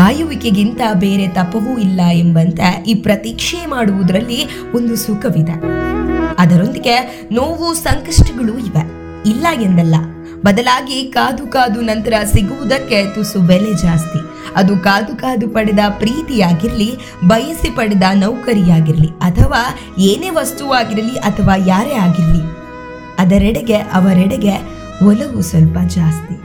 ಕಾಯುವಿಕೆಗಿಂತ ಬೇರೆ ತಪವೂ ಇಲ್ಲ ಎಂಬಂತೆ ಈ ಪ್ರತೀಕ್ಷೆ ಮಾಡುವುದರಲ್ಲಿ ಒಂದು ಸುಖವಿದೆ. ಅದರೊಂದಿಗೆ ನೋವು ಸಂಕಷ್ಟಗಳು ಇವೆ. ಇಲ್ಲ ಎಂದಲ್ಲ, ಬದಲಾಗಿ ಕಾದು ಕಾದು ನಂತರ ಸಿಗುವುದಕ್ಕೆ ತುಸು ಬೆಲೆ ಜಾಸ್ತಿ. ಅದು ಕಾದು ಕಾದು ಪಡೆದ ಪ್ರೀತಿಯಾಗಿರಲಿ, ಬಯಸಿ ಪಡೆದ ನೌಕರಿಯಾಗಿರಲಿ, ಅಥವಾ ಏನೇ ವಸ್ತುವಾಗಿರಲಿ ಅಥವಾ ಯಾರೇ ಆಗಿರಲಿ, ಅದರೆಡೆಗೆ, ಅವರೆಡೆಗೆ ಒಲವು ಸ್ವಲ್ಪ ಜಾಸ್ತಿ.